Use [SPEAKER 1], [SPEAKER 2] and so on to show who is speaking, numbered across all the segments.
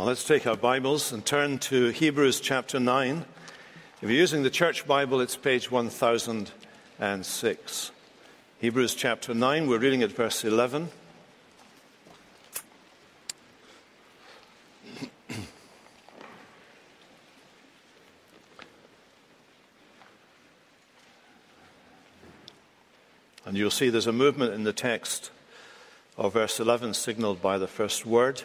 [SPEAKER 1] Well, let's take our Bibles and turn to Hebrews chapter 9. If you're using the church Bible, it's page 1006. Hebrews chapter 9, we're reading at verse 11. and you'll see there's a movement in the text of verse 11 signaled by the first word.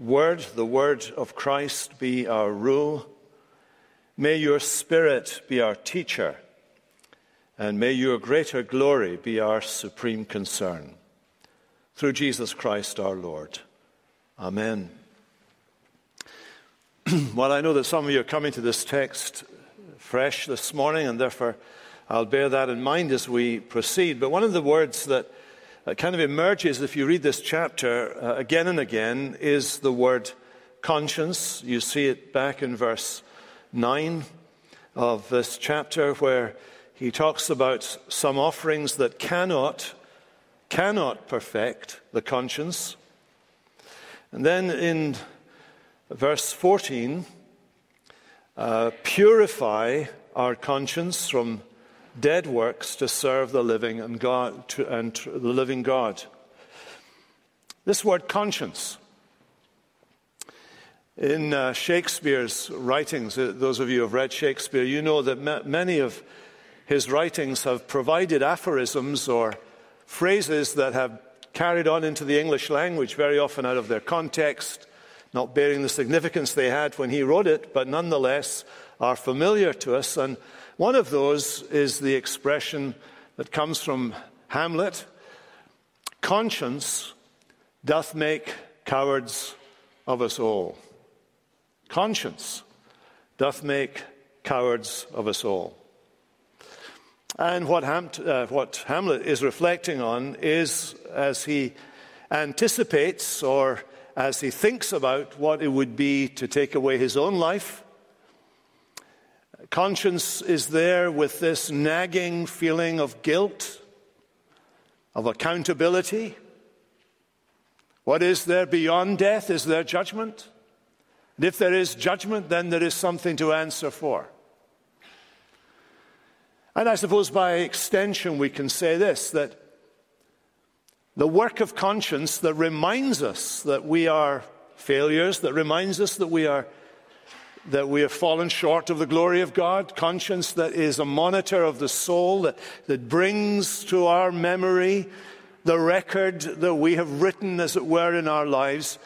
[SPEAKER 1] word, the word of Christ, be our rule. May your Spirit be our teacher, and may your greater glory be our supreme concern. Through Jesus Christ our Lord. Amen. well, I know that some of you are coming to this text fresh this morning, and therefore I'll bear that in mind as we proceed. But one of the words that uh, kind of emerges if you read this chapter uh, again and again is the word conscience. You see it back in verse 9 of this chapter where he talks about some offerings that cannot cannot perfect the conscience. And then in verse 14, uh, purify our conscience from dead works to serve the living and God to, and the living God. This word conscience. In uh, Shakespeare's writings, uh, those of you who have read Shakespeare, you know that ma- many of his writings have provided aphorisms or phrases that have carried on into the English language, very often out of their context, not bearing the significance they had when he wrote it, but nonetheless are familiar to us. And one of those is the expression that comes from Hamlet conscience doth make cowards of us all. Conscience doth make cowards of us all. And what, Ham- uh, what Hamlet is reflecting on is as he anticipates or as he thinks about what it would be to take away his own life Conscience is there with this nagging feeling of guilt, of accountability. What is there beyond death? Is there judgment? And if there is judgment, then there is something to answer for. And I suppose by extension, we can say this that the work of conscience that reminds us that we are failures, that reminds us that we are that we have fallen short of the glory of God, conscience that is a monitor of the soul, that, that brings to our memory the record that we have written, as it were, in our lives,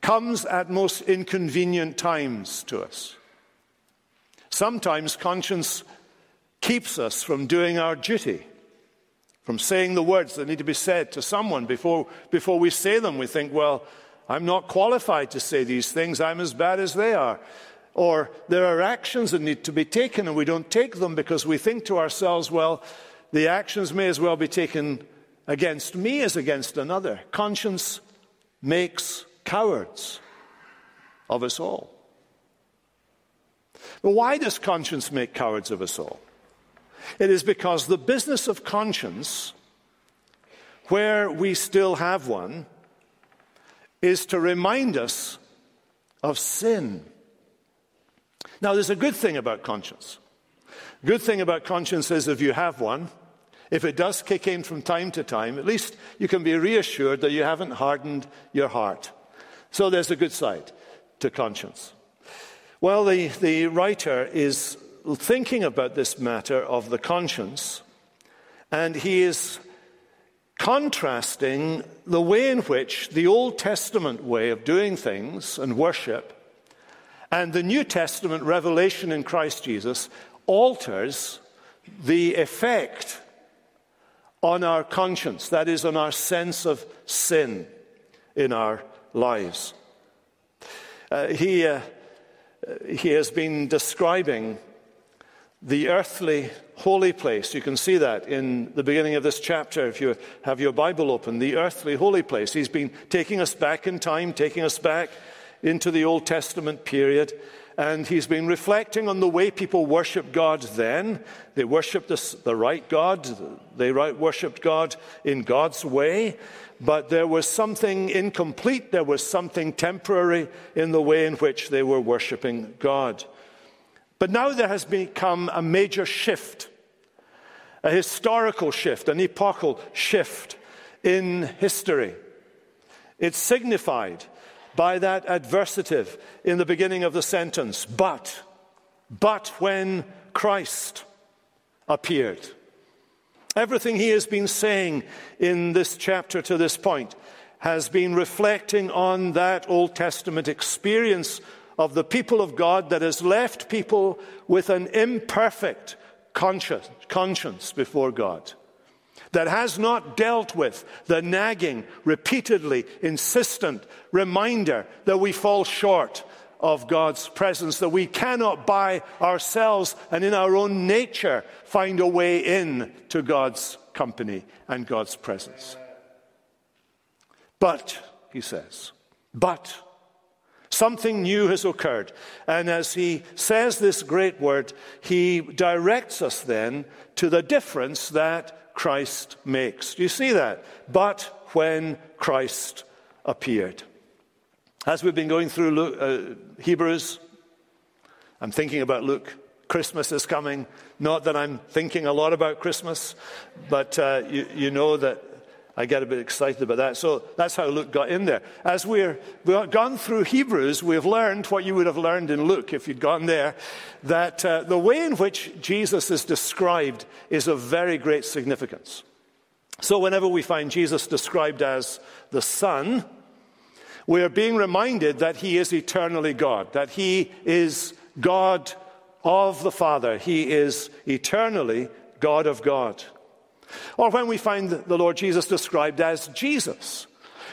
[SPEAKER 1] comes at most inconvenient times to us. Sometimes conscience keeps us from doing our duty, from saying the words that need to be said to someone before, before we say them. We think, well, I'm not qualified to say these things. I'm as bad as they are. Or there are actions that need to be taken and we don't take them because we think to ourselves, well, the actions may as well be taken against me as against another. Conscience makes cowards of us all. But why does conscience make cowards of us all? It is because the business of conscience, where we still have one, is to remind us of sin now, there's a good thing about conscience. Good thing about conscience is if you have one, if it does kick in from time to time, at least you can be reassured that you haven't hardened your heart. So there's a good side to conscience. Well, the, the writer is thinking about this matter of the conscience, and he is contrasting the way in which the Old Testament way of doing things and worship and the New Testament revelation in Christ Jesus alters the effect on our conscience, that is, on our sense of sin in our lives. Uh, he, uh, he has been describing the earthly holy place. You can see that in the beginning of this chapter if you have your Bible open. The earthly holy place. He's been taking us back in time, taking us back into the Old Testament period. And he's been reflecting on the way people worshiped God then. They worshiped the, the right God, they right worshiped God in God's way. But there was something incomplete, there was something temporary in the way in which they were worshiping God. But now there has become a major shift, a historical shift, an epochal shift in history. It's signified by that adversative in the beginning of the sentence, but, but when Christ appeared. Everything he has been saying in this chapter to this point has been reflecting on that Old Testament experience of the people of God that has left people with an imperfect conscience, conscience before God, that has not dealt with the nagging, repeatedly insistent reminder that we fall short of God's presence, that we cannot by ourselves and in our own nature find a way in to God's company and God's presence. But, he says, but Something new has occurred. And as he says this great word, he directs us then to the difference that Christ makes. Do you see that? But when Christ appeared. As we've been going through Luke, uh, Hebrews, I'm thinking about Luke. Christmas is coming. Not that I'm thinking a lot about Christmas, but uh, you, you know that I get a bit excited about that. So that's how Luke got in there. As we're, we've gone through Hebrews, we've learned what you would have learned in Luke if you'd gone there, that uh, the way in which Jesus is described is of very great significance. So whenever we find Jesus described as the Son, we are being reminded that he is eternally God, that he is God of the Father. He is eternally God of God. Or when we find the Lord Jesus described as Jesus,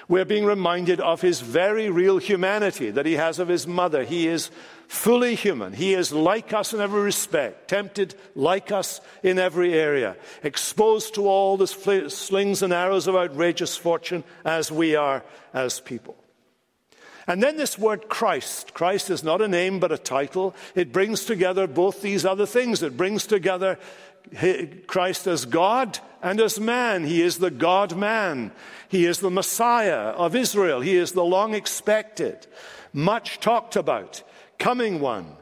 [SPEAKER 1] we're being reminded of his very real humanity that he has of his mother. He is fully human. He is like us in every respect, tempted like us in every area, exposed to all the slings and arrows of outrageous fortune as we are as people. And then this word Christ. Christ is not a name but a title. It brings together both these other things. It brings together Christ as God and as man. He is the God man. He is the Messiah of Israel. He is the long expected, much talked about, coming one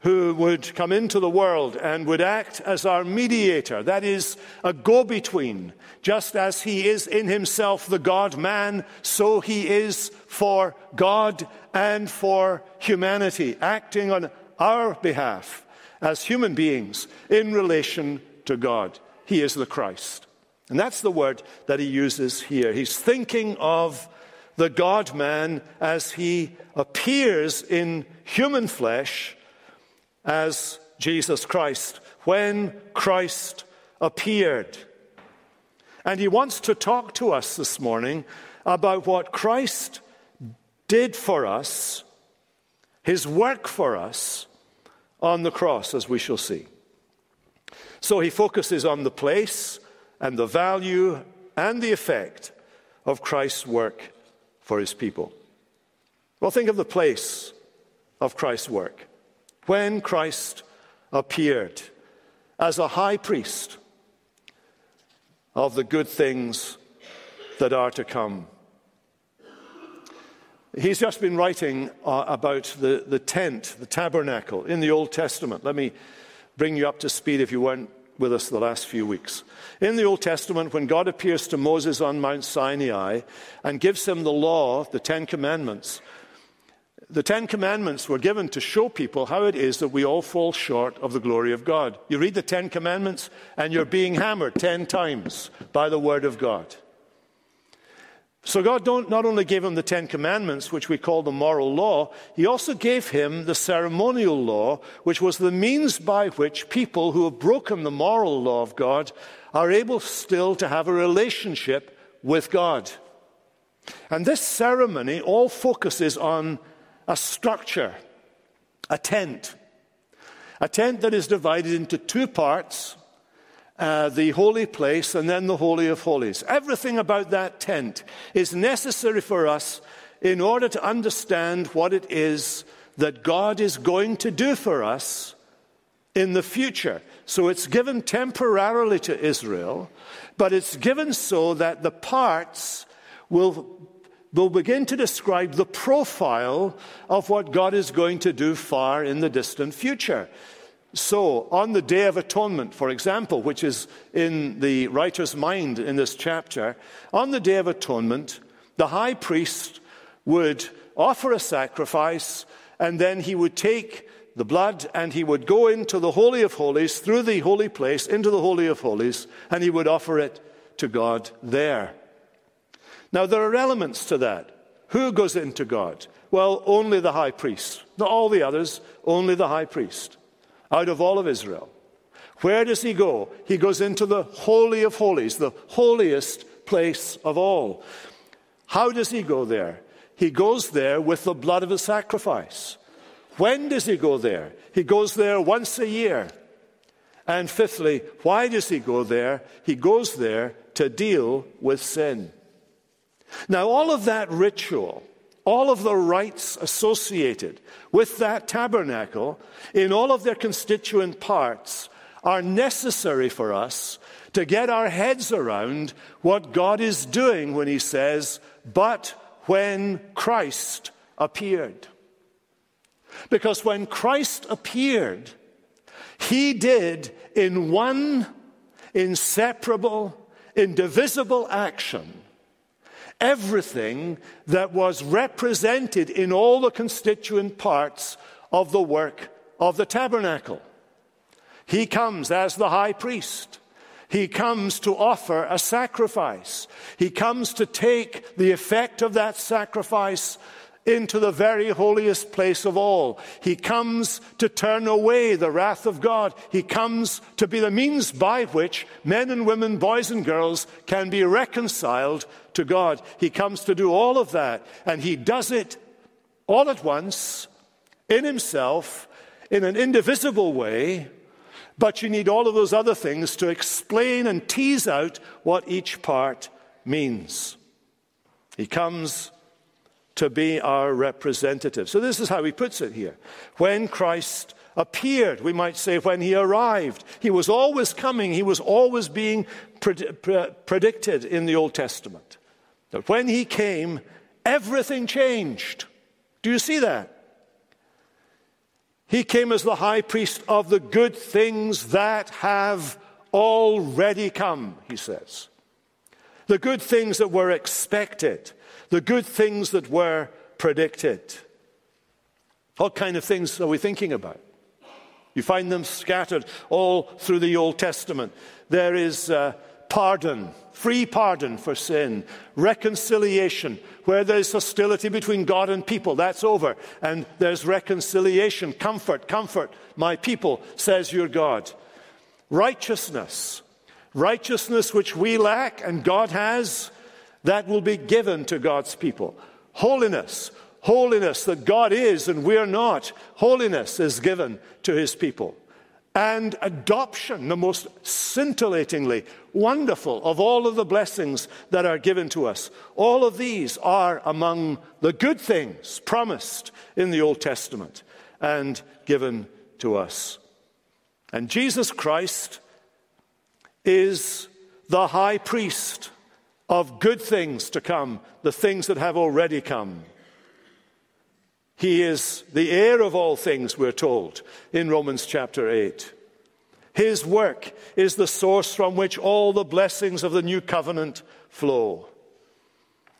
[SPEAKER 1] who would come into the world and would act as our mediator, that is, a go between. Just as he is in himself the God man, so he is for God and for humanity, acting on our behalf as human beings in relation to God. He is the Christ. And that's the word that he uses here. He's thinking of the God man as he appears in human flesh as Jesus Christ, when Christ appeared. And he wants to talk to us this morning about what Christ did for us, his work for us, on the cross, as we shall see. So he focuses on the place and the value and the effect of Christ's work for his people. Well, think of the place of Christ's work. When Christ appeared as a high priest of the good things that are to come. He's just been writing uh, about the, the tent, the tabernacle in the Old Testament. Let me bring you up to speed if you weren't with us the last few weeks. In the Old Testament, when God appears to Moses on Mount Sinai and gives him the law, the Ten Commandments, The Ten Commandments were given to show people how it is that we all fall short of the glory of God. You read the Ten Commandments and you're being hammered ten times by the Word of God. So God not only gave him the Ten Commandments, which we call the moral law, he also gave him the ceremonial law, which was the means by which people who have broken the moral law of God are able still to have a relationship with God. And this ceremony all focuses on a structure, a tent, a tent that is divided into two parts uh, the holy place, and then the Holy of Holies. Everything about that tent is necessary for us in order to understand what it is that God is going to do for us in the future. So it's given temporarily to Israel, but it's given so that the parts will, will begin to describe the profile of what God is going to do far in the distant future. So, on the Day of Atonement, for example, which is in the writer's mind in this chapter, on the Day of Atonement, the high priest would offer a sacrifice and then he would take the blood and he would go into the Holy of Holies, through the holy place, into the Holy of Holies, and he would offer it to God there. Now, there are elements to that. Who goes into God? Well, only the high priest. Not all the others, only the high priest out of all of Israel. Where does he go? He goes into the Holy of Holies, the holiest place of all. How does he go there? He goes there with the blood of a sacrifice. When does he go there? He goes there once a year. And fifthly, why does he go there? He goes there to deal with sin. Now, all of that ritual all of the rites associated with that tabernacle in all of their constituent parts are necessary for us to get our heads around what God is doing when He says, But when Christ appeared. Because when Christ appeared, He did in one inseparable, indivisible action everything that was represented in all the constituent parts of the work of the tabernacle. He comes as the high priest. He comes to offer a sacrifice. He comes to take the effect of that sacrifice into the very holiest place of all. He comes to turn away the wrath of God. He comes to be the means by which men and women, boys and girls can be reconciled to God. He comes to do all of that, and He does it all at once in Himself in an indivisible way. But you need all of those other things to explain and tease out what each part means. He comes to be our representative. So, this is how he puts it here. When Christ appeared, we might say, when he arrived, he was always coming, he was always being pred- pre- predicted in the Old Testament. That when he came, everything changed. Do you see that? He came as the high priest of the good things that have already come, he says. The good things that were expected the good things that were predicted. What kind of things are we thinking about? You find them scattered all through the Old Testament. There is uh, pardon, free pardon for sin, reconciliation, where there's hostility between God and people, that's over. And there's reconciliation, comfort, comfort, my people, says your God. Righteousness, righteousness which we lack and God has, that will be given to God's people. Holiness, holiness that God is and we're not, holiness is given to his people. And adoption, the most scintillatingly wonderful of all of the blessings that are given to us. All of these are among the good things promised in the Old Testament and given to us. And Jesus Christ is the high priest of good things to come, the things that have already come. He is the heir of all things, we're told in Romans chapter 8. His work is the source from which all the blessings of the new covenant flow.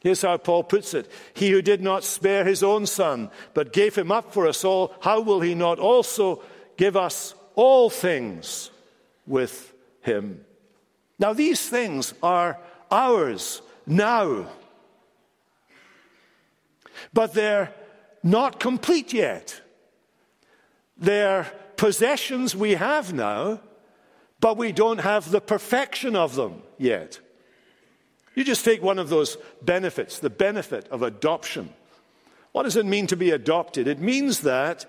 [SPEAKER 1] Here's how Paul puts it He who did not spare his own son, but gave him up for us all, how will he not also give us all things with him? Now, these things are ours now, but they're not complete yet. They're possessions we have now, but we don't have the perfection of them yet. You just take one of those benefits, the benefit of adoption. What does it mean to be adopted? It means that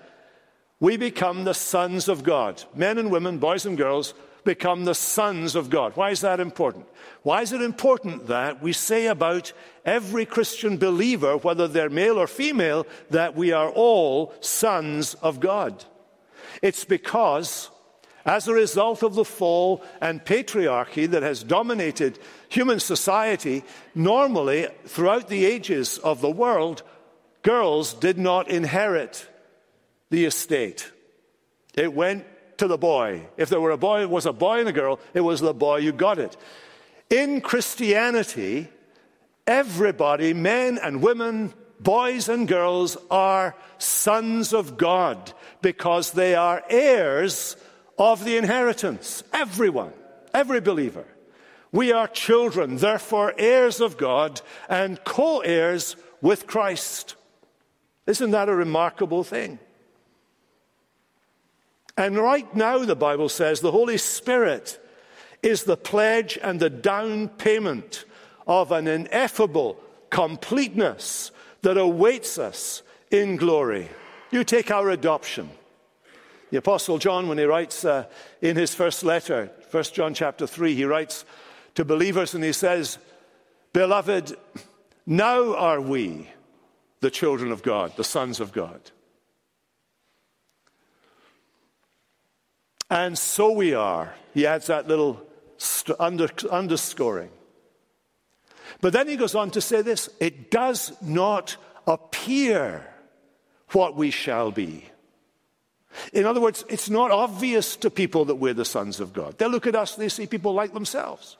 [SPEAKER 1] we become the sons of God. Men and women, boys and girls, become the sons of God. Why is that important? Why is it important that we say about every Christian believer, whether they're male or female, that we are all sons of God? It's because as a result of the fall and patriarchy that has dominated human society, normally throughout the ages of the world, girls did not inherit the estate. It went to the boy. If there were a boy, it was a boy and a girl, it was the boy who got it. In Christianity, everybody, men and women, boys and girls, are sons of God because they are heirs of the inheritance. Everyone, every believer. We are children, therefore heirs of God and co heirs with Christ. Isn't that a remarkable thing? And right now, the Bible says, the Holy Spirit is the pledge and the down payment of an ineffable completeness that awaits us in glory. You take our adoption. The Apostle John, when he writes uh, in his first letter, 1 John chapter 3, he writes to believers and he says, Beloved, now are we the children of God, the sons of God. And so we are. He adds that little under, underscoring. But then he goes on to say this it does not appear what we shall be. In other words, it's not obvious to people that we're the sons of God. They look at us, they see people like themselves.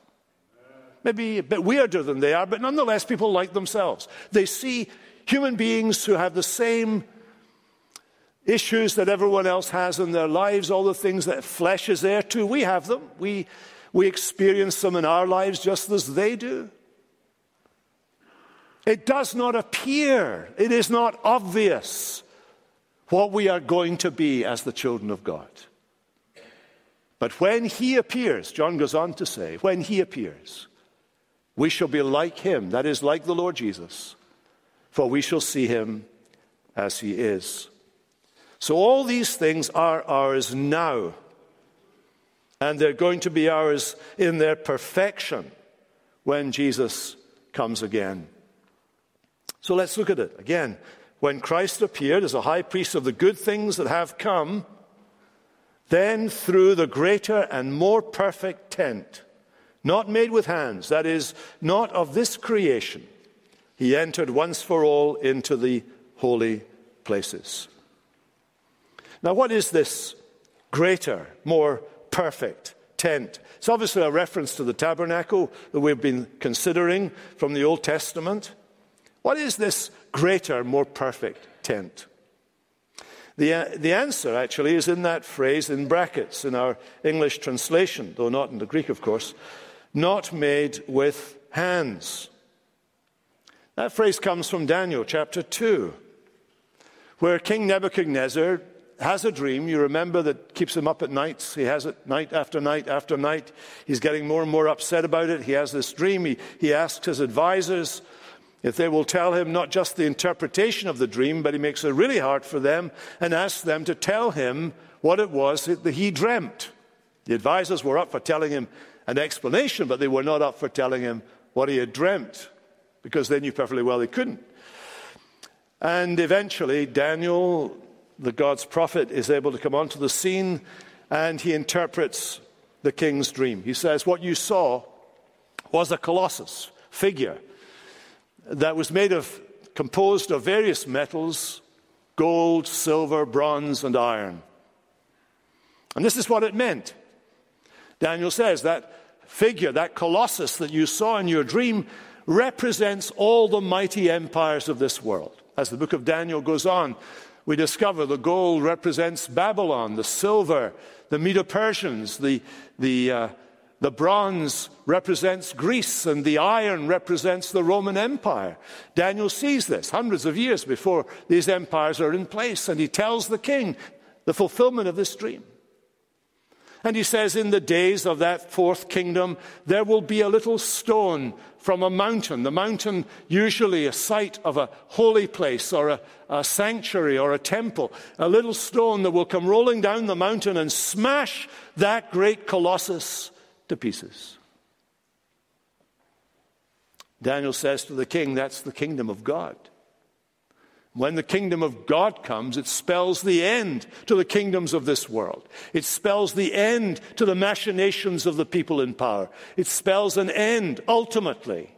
[SPEAKER 1] Maybe a bit weirder than they are, but nonetheless, people like themselves. They see human beings who have the same issues that everyone else has in their lives, all the things that flesh is there too. We have them. We, we experience them in our lives just as they do. It does not appear, it is not obvious what we are going to be as the children of God. But when He appears, John goes on to say, when He appears, we shall be like Him, that is, like the Lord Jesus, for we shall see Him as He is. So all these things are ours now, and they're going to be ours in their perfection when Jesus comes again. So let's look at it again when Christ appeared as a high priest of the good things that have come, then through the greater and more perfect tent, not made with hands, that is, not of this creation, he entered once for all into the holy places. Now, what is this greater, more perfect tent? It's obviously a reference to the tabernacle that we've been considering from the Old Testament. What is this greater, more perfect tent? The, uh, the answer actually is in that phrase in brackets in our English translation, though not in the Greek, of course, not made with hands. That phrase comes from Daniel chapter 2, where King Nebuchadnezzar has a dream. You remember that keeps him up at nights. He has it night after night after night. He's getting more and more upset about it. He has this dream. He, he asks his advisors if they will tell him not just the interpretation of the dream, but he makes it really hard for them and asks them to tell him what it was that he dreamt. The advisors were up for telling him an explanation, but they were not up for telling him what he had dreamt, because they knew perfectly well they couldn't. And eventually, Daniel, the God's prophet, is able to come onto the scene and he interprets the king's dream. He says, What you saw was a colossus figure that was made of, composed of various metals gold, silver, bronze, and iron. And this is what it meant. Daniel says that figure, that colossus that you saw in your dream, represents all the mighty empires of this world. As the book of Daniel goes on, we discover the gold represents Babylon, the silver, the Medo Persians, the, the, uh, the bronze represents Greece, and the iron represents the Roman Empire. Daniel sees this hundreds of years before these empires are in place, and he tells the king the fulfillment of this dream. And he says, In the days of that fourth kingdom, there will be a little stone from a mountain. The mountain, usually a site of a holy place or a, a, sanctuary or a temple. A little stone that will come rolling down the mountain and smash that great colossus to pieces. Daniel says to the king, That's the kingdom of God. When the kingdom of God comes, it spells the end to the kingdoms of this world. It spells the end to the machinations of the people in power. It spells an end, ultimately,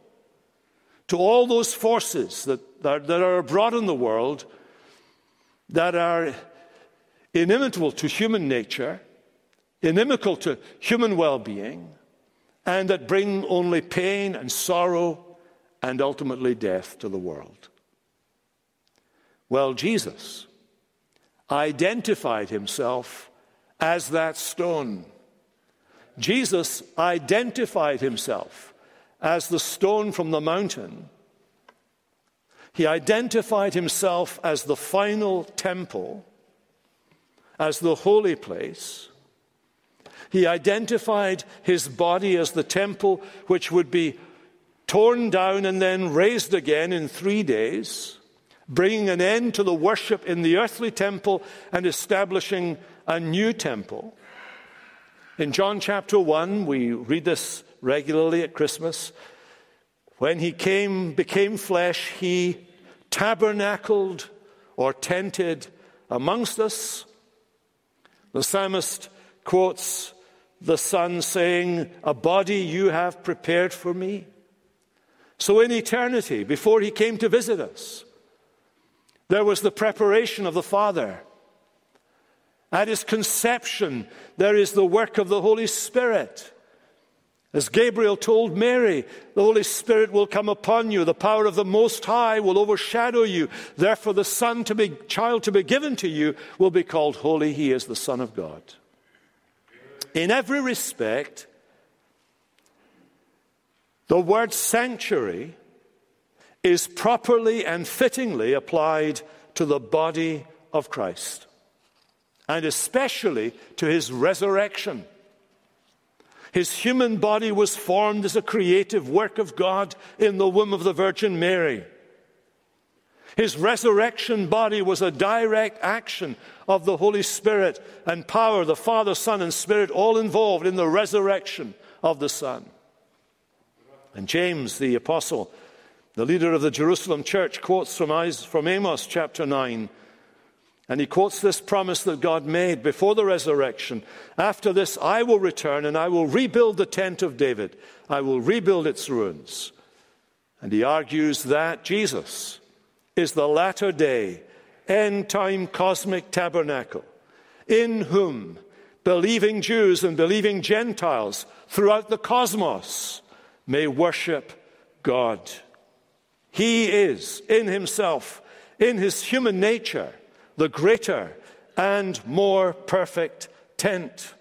[SPEAKER 1] to all those forces that, that, that are abroad in the world that are inimitable to human nature, inimical to human well being, and that bring only pain and sorrow and ultimately death to the world. Well, Jesus identified himself as that stone. Jesus identified himself as the stone from the mountain. He identified himself as the final temple, as the holy place. He identified his body as the temple which would be torn down and then raised again in three days bringing an end to the worship in the earthly temple and establishing a new temple. In John chapter 1, we read this regularly at Christmas. When he came, became flesh, he tabernacled or tented amongst us. The psalmist quotes the Son saying, A body you have prepared for me. So in eternity, before he came to visit us, there was the preparation of the Father. At his conception, there is the work of the Holy Spirit. As Gabriel told Mary, the Holy Spirit will come upon you, the power of the Most High will overshadow you. Therefore, the Son to be, child to be given to you will be called Holy. He is the Son of God. In every respect, the word sanctuary is properly and fittingly applied to the body of Christ, and especially to his resurrection. His human body was formed as a creative work of God in the womb of the Virgin Mary. His resurrection body was a direct action of the Holy Spirit and power, the Father, Son, and Spirit, all involved in the resurrection of the Son. And James, the apostle, the leader of the Jerusalem church quotes from, Amos chapter 9, and he quotes this promise that God made before the resurrection. After this, I will return and I will rebuild the tent of David. I will rebuild its ruins. And he argues that Jesus is the latter day, end time cosmic tabernacle, in whom believing Jews and believing Gentiles throughout the cosmos may worship God. He is in himself, in his human nature, the greater and more perfect tent.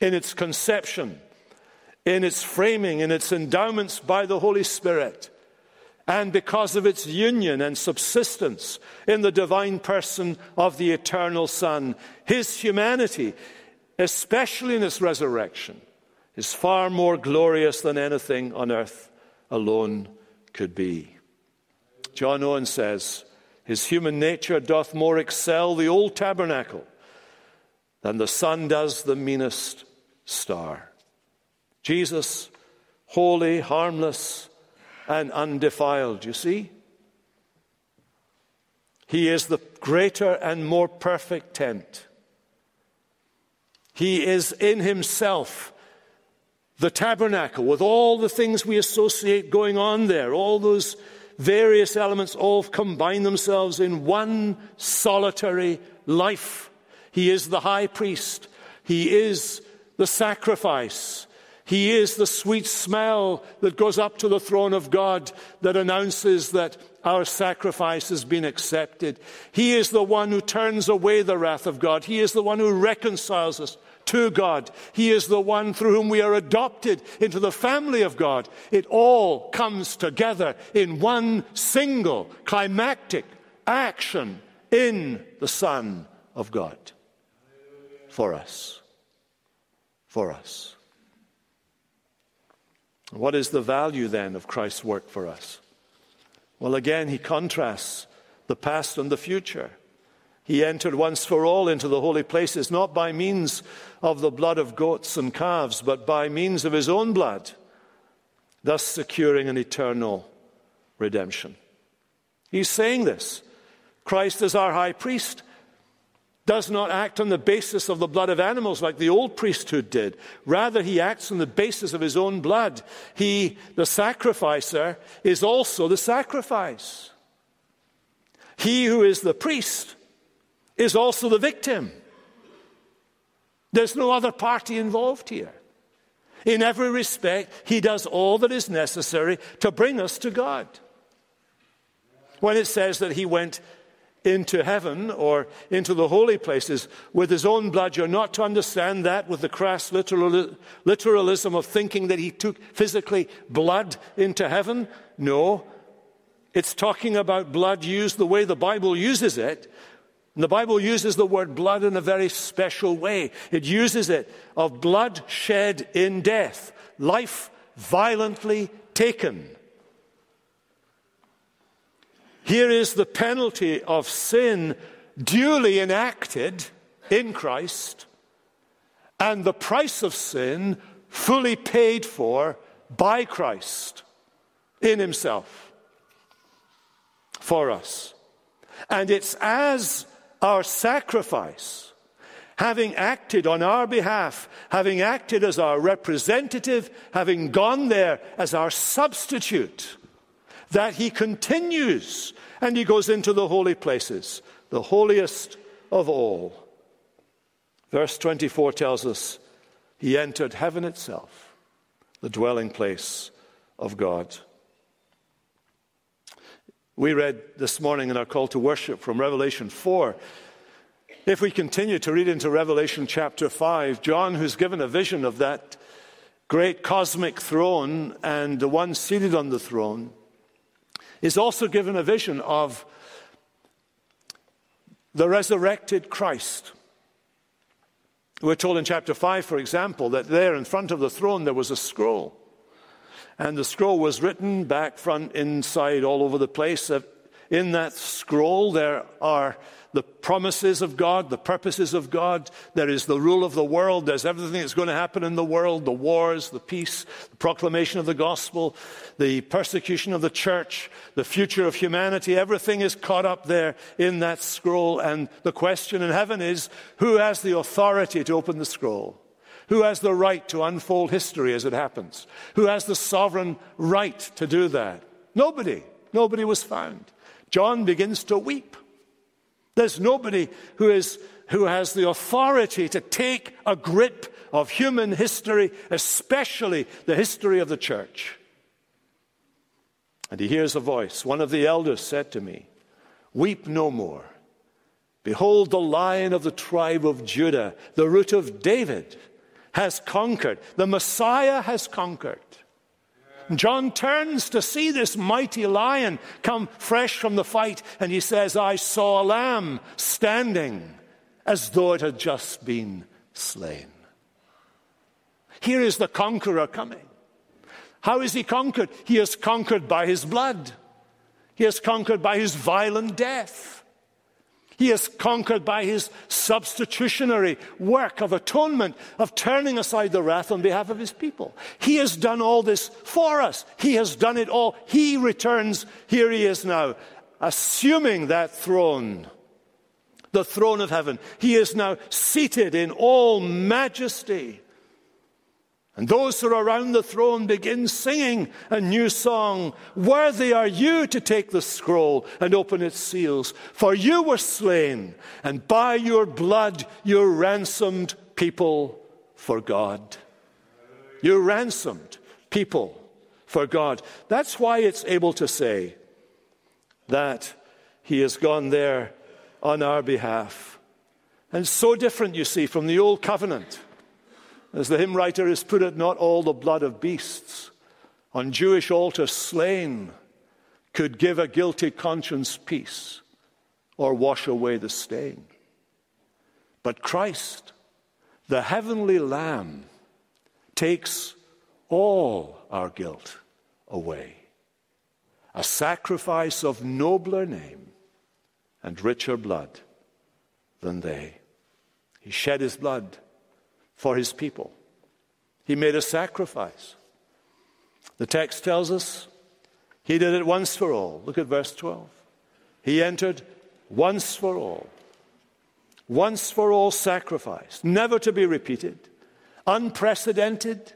[SPEAKER 1] In its conception, in its framing, in its endowments by the Holy Spirit, and because of its union and subsistence in the divine person of the eternal Son, his humanity, especially in his resurrection, is far more glorious than anything on earth alone could be. John Owen says, His human nature doth more excel the old tabernacle than the sun does the meanest star. Jesus, holy, harmless, and undefiled, you see? He is the greater and more perfect tent. He is in himself the tabernacle with all the things we associate going on there, all those various elements all combine themselves in one solitary life. He is the high priest. He is the sacrifice.
[SPEAKER 2] He is the sweet smell that goes up to the throne of God that announces that our sacrifice has been accepted. He is the one who turns away the wrath of God. He is the one who reconciles us to God. He is the one through whom we are adopted into the family of God. It all comes together in one single climactic action in the Son of God for us. For us. What is the value then of Christ's work for us? Well, again, he contrasts the past and the future. He entered once for all into the holy places, not by means of the blood of goats and calves, but by means of his own blood, thus securing an eternal redemption. He's saying this Christ is our high priest does not act on the basis of the blood of animals like the old priesthood did. Rather, he acts on the basis of his own blood. He, the sacrificer, is also the sacrifice. He who is the priest is also the victim. There's no other party involved here. In every respect, he does all that is necessary to bring us to God. When it says that he went into heaven or into the holy places with his own blood. You're not to understand that with the crass literal, literalism of thinking that he took physically blood into heaven. No. It's talking about blood used the way the Bible uses it. And the Bible uses the word blood in a very special way. It uses it of blood shed in death, life violently taken. Here is the penalty of sin duly enacted in Christ, and the price of sin fully paid for by Christ in Himself for us. And it's as our sacrifice, having acted on our behalf, having acted as our representative, having gone there as our substitute that he continues and he goes into the holy places, the holiest of all. Verse 24 tells us he entered heaven itself, the dwelling place of God. We read this morning in our call to worship from Revelation 4. If we continue to read into Revelation chapter 5, John, who's given a vision of that great cosmic throne and the one seated on the throne, is also given a vision of the resurrected Christ. We're told in chapter 5, for example, that there in front of the throne there was a scroll. And the scroll was written back, front, inside, all over the place. Uh, in that scroll, there are the promises of God, the purposes of God. There is the rule of the world. There's everything that's going to happen in the world the wars, the peace, the proclamation of the gospel, the persecution of the church, the future of humanity. Everything is caught up there in that scroll. And the question in heaven is who has the authority to open the scroll? Who has the right to unfold history as it happens? Who has the sovereign right to do that? Nobody. Nobody was found. John begins to weep. There's nobody who, is, who has the authority to take a grip of human history, especially the history of the church. And he hears a voice. One of the elders said to me, Weep no more. Behold, the lion of the tribe of Judah, the root of David, has conquered. The Messiah has conquered. John turns to see this mighty lion come fresh from the fight, and he says, I saw a lamb standing as though it had just been slain. Here is the conqueror coming. How is he conquered? He is conquered by his blood. He is conquered by his violent death. He is conquered by his substitutionary work of atonement, of turning aside the wrath on behalf of his people. He has done all this for us. He has done it all. He returns. Here he is now, assuming that throne, the throne of heaven. He is now seated in all majesty. And those who are around the throne begin singing a new song. Worthy are you to take the scroll and open its seals, for you were slain, and by your blood you ransomed people for God. You ransomed people for God. That's why it's able to say that He has gone there on our behalf. And so different, you see, from the old covenant. As the hymn writer has put it, not all the blood of beasts on Jewish altars slain could give a guilty conscience peace or wash away the stain. But Christ, the heavenly Lamb, takes all our guilt away. A sacrifice of nobler name and richer blood than they. He shed his blood for his people. He made a sacrifice. The text tells us he did it once for all. Look at verse 12. He entered once for all. Once for all sacrifice, never to be repeated, unprecedented,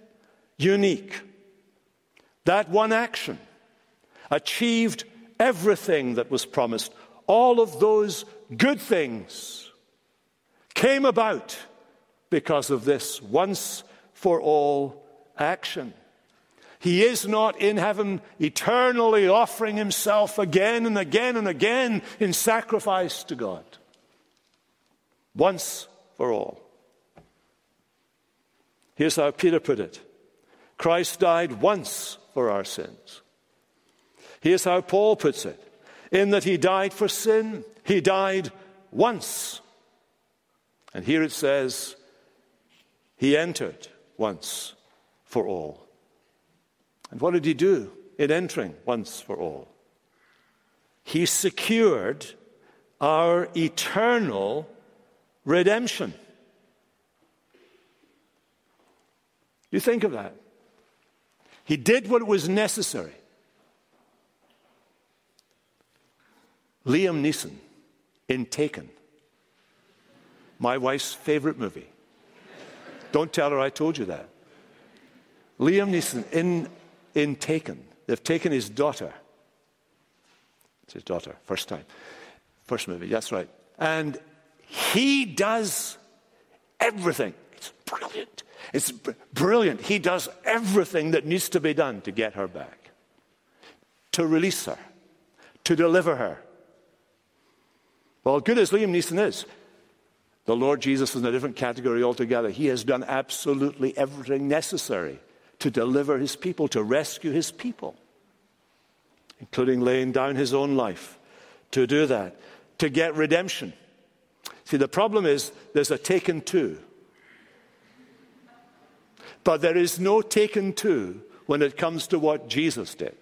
[SPEAKER 2] unique. That one action achieved everything that was promised. All of those good things came about because of this once for all action. He is not in heaven eternally offering himself again and again and again in sacrifice to God. Once for all. Here's how Peter put it Christ died once for our sins. Here's how Paul puts it in that he died for sin, he died once. And here it says, he entered once for all. And what did he do in entering once for all? He secured our eternal redemption. You think of that. He did what was necessary. Liam Neeson in Taken, my wife's favorite movie. Don't tell her I told you that. Liam Neeson in, in Taken. They've taken his daughter. It's his daughter, first time. First movie, that's right. And he does everything. It's brilliant. It's brilliant. He does everything that needs to be done to get her back, to release her, to deliver her. Well, good as Liam Neeson is, the Lord Jesus is in a different category altogether. He has done absolutely everything necessary to deliver his people, to rescue his people, including laying down his own life to do that, to get redemption. See, the problem is there's a taken two. But there is no taken two when it comes to what Jesus did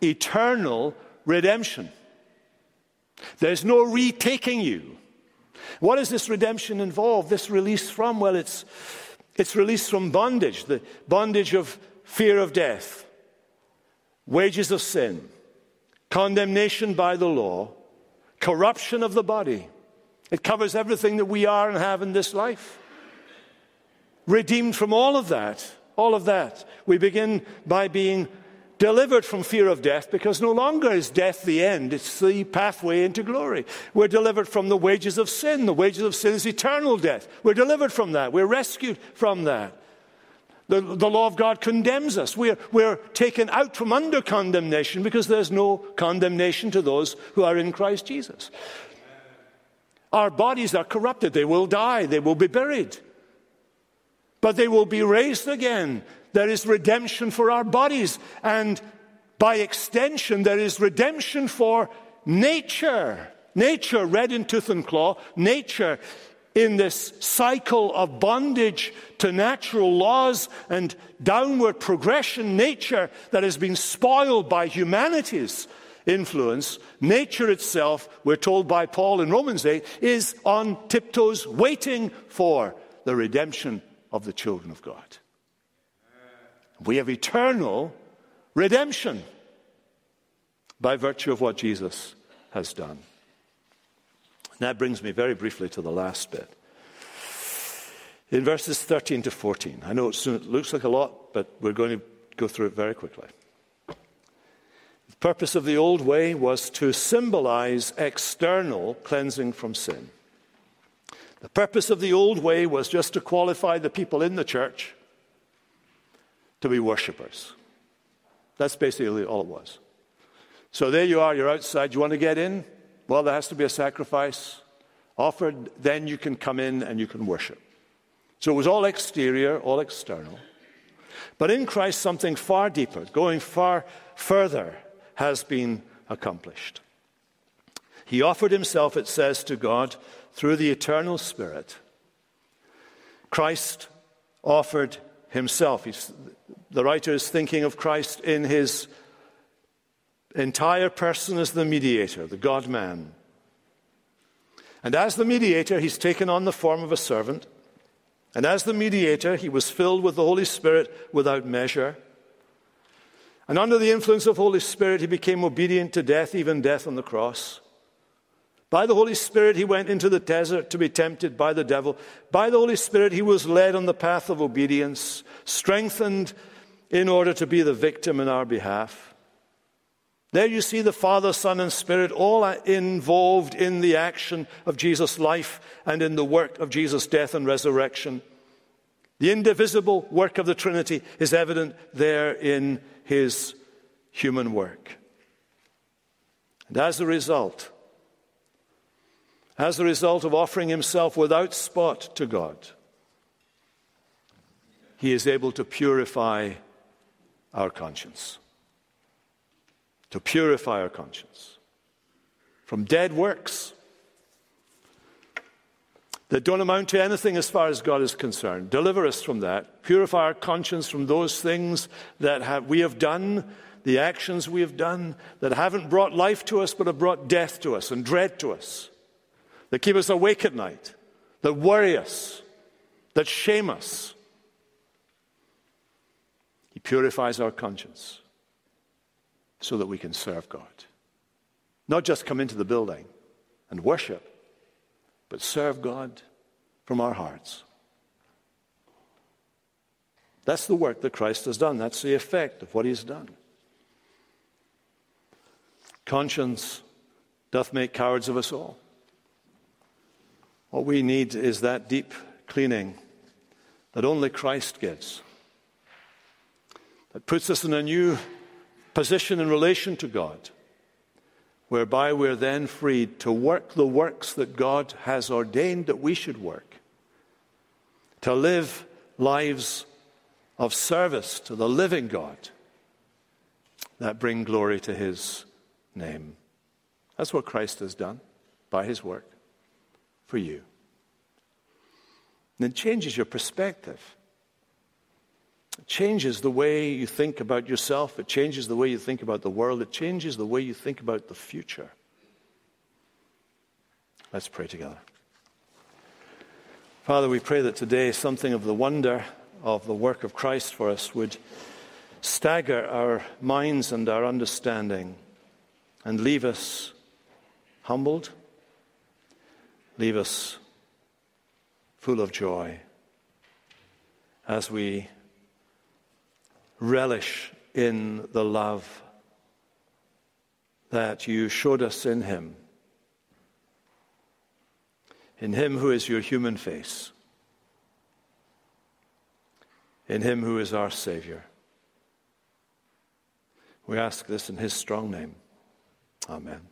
[SPEAKER 2] eternal redemption. There's no retaking you. What does this redemption involve? This release from? Well, it's, it's release from bondage, the bondage of fear of death, wages of sin, condemnation by the law, corruption of the body. It covers everything that we are and have in this life. Redeemed from all of that, all of that. We begin by being delivered from fear of death because no longer is death the end, it's the pathway into glory. We're delivered from the wages of sin. The wages of sin is eternal death. We're delivered from that, we're rescued from that. The, the law of God condemns us. We're, we're taken out from under condemnation because there's no condemnation to those who are in Christ Jesus. Our bodies are corrupted. They will die. They will be buried. But they will be raised again. There is redemption for our bodies. And by extension, there is redemption for nature. Nature, red in tooth and claw, nature in this cycle of bondage to natural laws and downward progression, nature that has been spoiled by humanity's influence, nature itself, we're told by Paul in Romans 8, is on tiptoes waiting for the redemption of the children of God. We have eternal redemption by virtue of what Jesus has done. And that brings me very briefly to the last bit. In verses 13 to 14, I know it looks like a lot, but we're going to go through it very quickly. The purpose of the old way was to symbolize external cleansing from sin. The purpose of the old way was just to qualify the people in the church to be worshippers. That's basically all it was. So there you are, you're outside. You want to get in? Well, there has to be a sacrifice offered. Then you can come in and you can worship. So it was all exterior, all external. But in Christ, something far deeper, going far further, has been accomplished. He offered himself, it says, to God through the eternal Spirit. Christ offered himself. He's, the writer is thinking of Christ in his entire person as the mediator, the God man. And as the mediator, he's taken on the form of a servant. And as the mediator, he was filled with the Holy Spirit without measure. And under the influence of Holy Spirit, he became obedient to death, even death on the cross. By the Holy Spirit, he went into the desert to be tempted by the devil. By the Holy Spirit, he was led on the path of obedience, strengthened in order to be the victim in our behalf. There you see the Father, Son, and Spirit all involved in the action of Jesus' life and in the work of Jesus' death and resurrection. The indivisible work of the Trinity is evident there in his human work. And as a result, as a result of offering himself without spot to God, he is able to purify our conscience. To purify our conscience from dead works that don't amount to anything as far as God is concerned. Deliver us from that. Purify our conscience from those things that have, we have done, the actions we have done, that haven't brought life to us but have brought death to us and dread to us that keep us awake at night, that worry us, that shame us. He purifies our conscience so that we can serve God. Not just come into the building and worship, but serve God from our hearts. That's the work that Christ has done. That's the effect of what he's done. Conscience doth make cowards of us all. What we need is that deep cleaning that only Christ gives, that puts us in a new position in relation to God, whereby we're then freed to work the works that God has ordained that we should work, to live lives of service to the living God that bring glory to His name. That's what Christ has done by His work for you. And it changes your perspective. It changes the way you think about yourself. It changes the way you think about the world. It changes the way you think about the future. Let's pray together. Father, we pray that today something of the wonder of the work of Christ for us would stagger our minds and our understanding and leave us humbled leave us full of joy as we relish in the love that you showed us in Him, in Him who is your human face, in Him who is our Savior. We ask this in His strong name. Amen.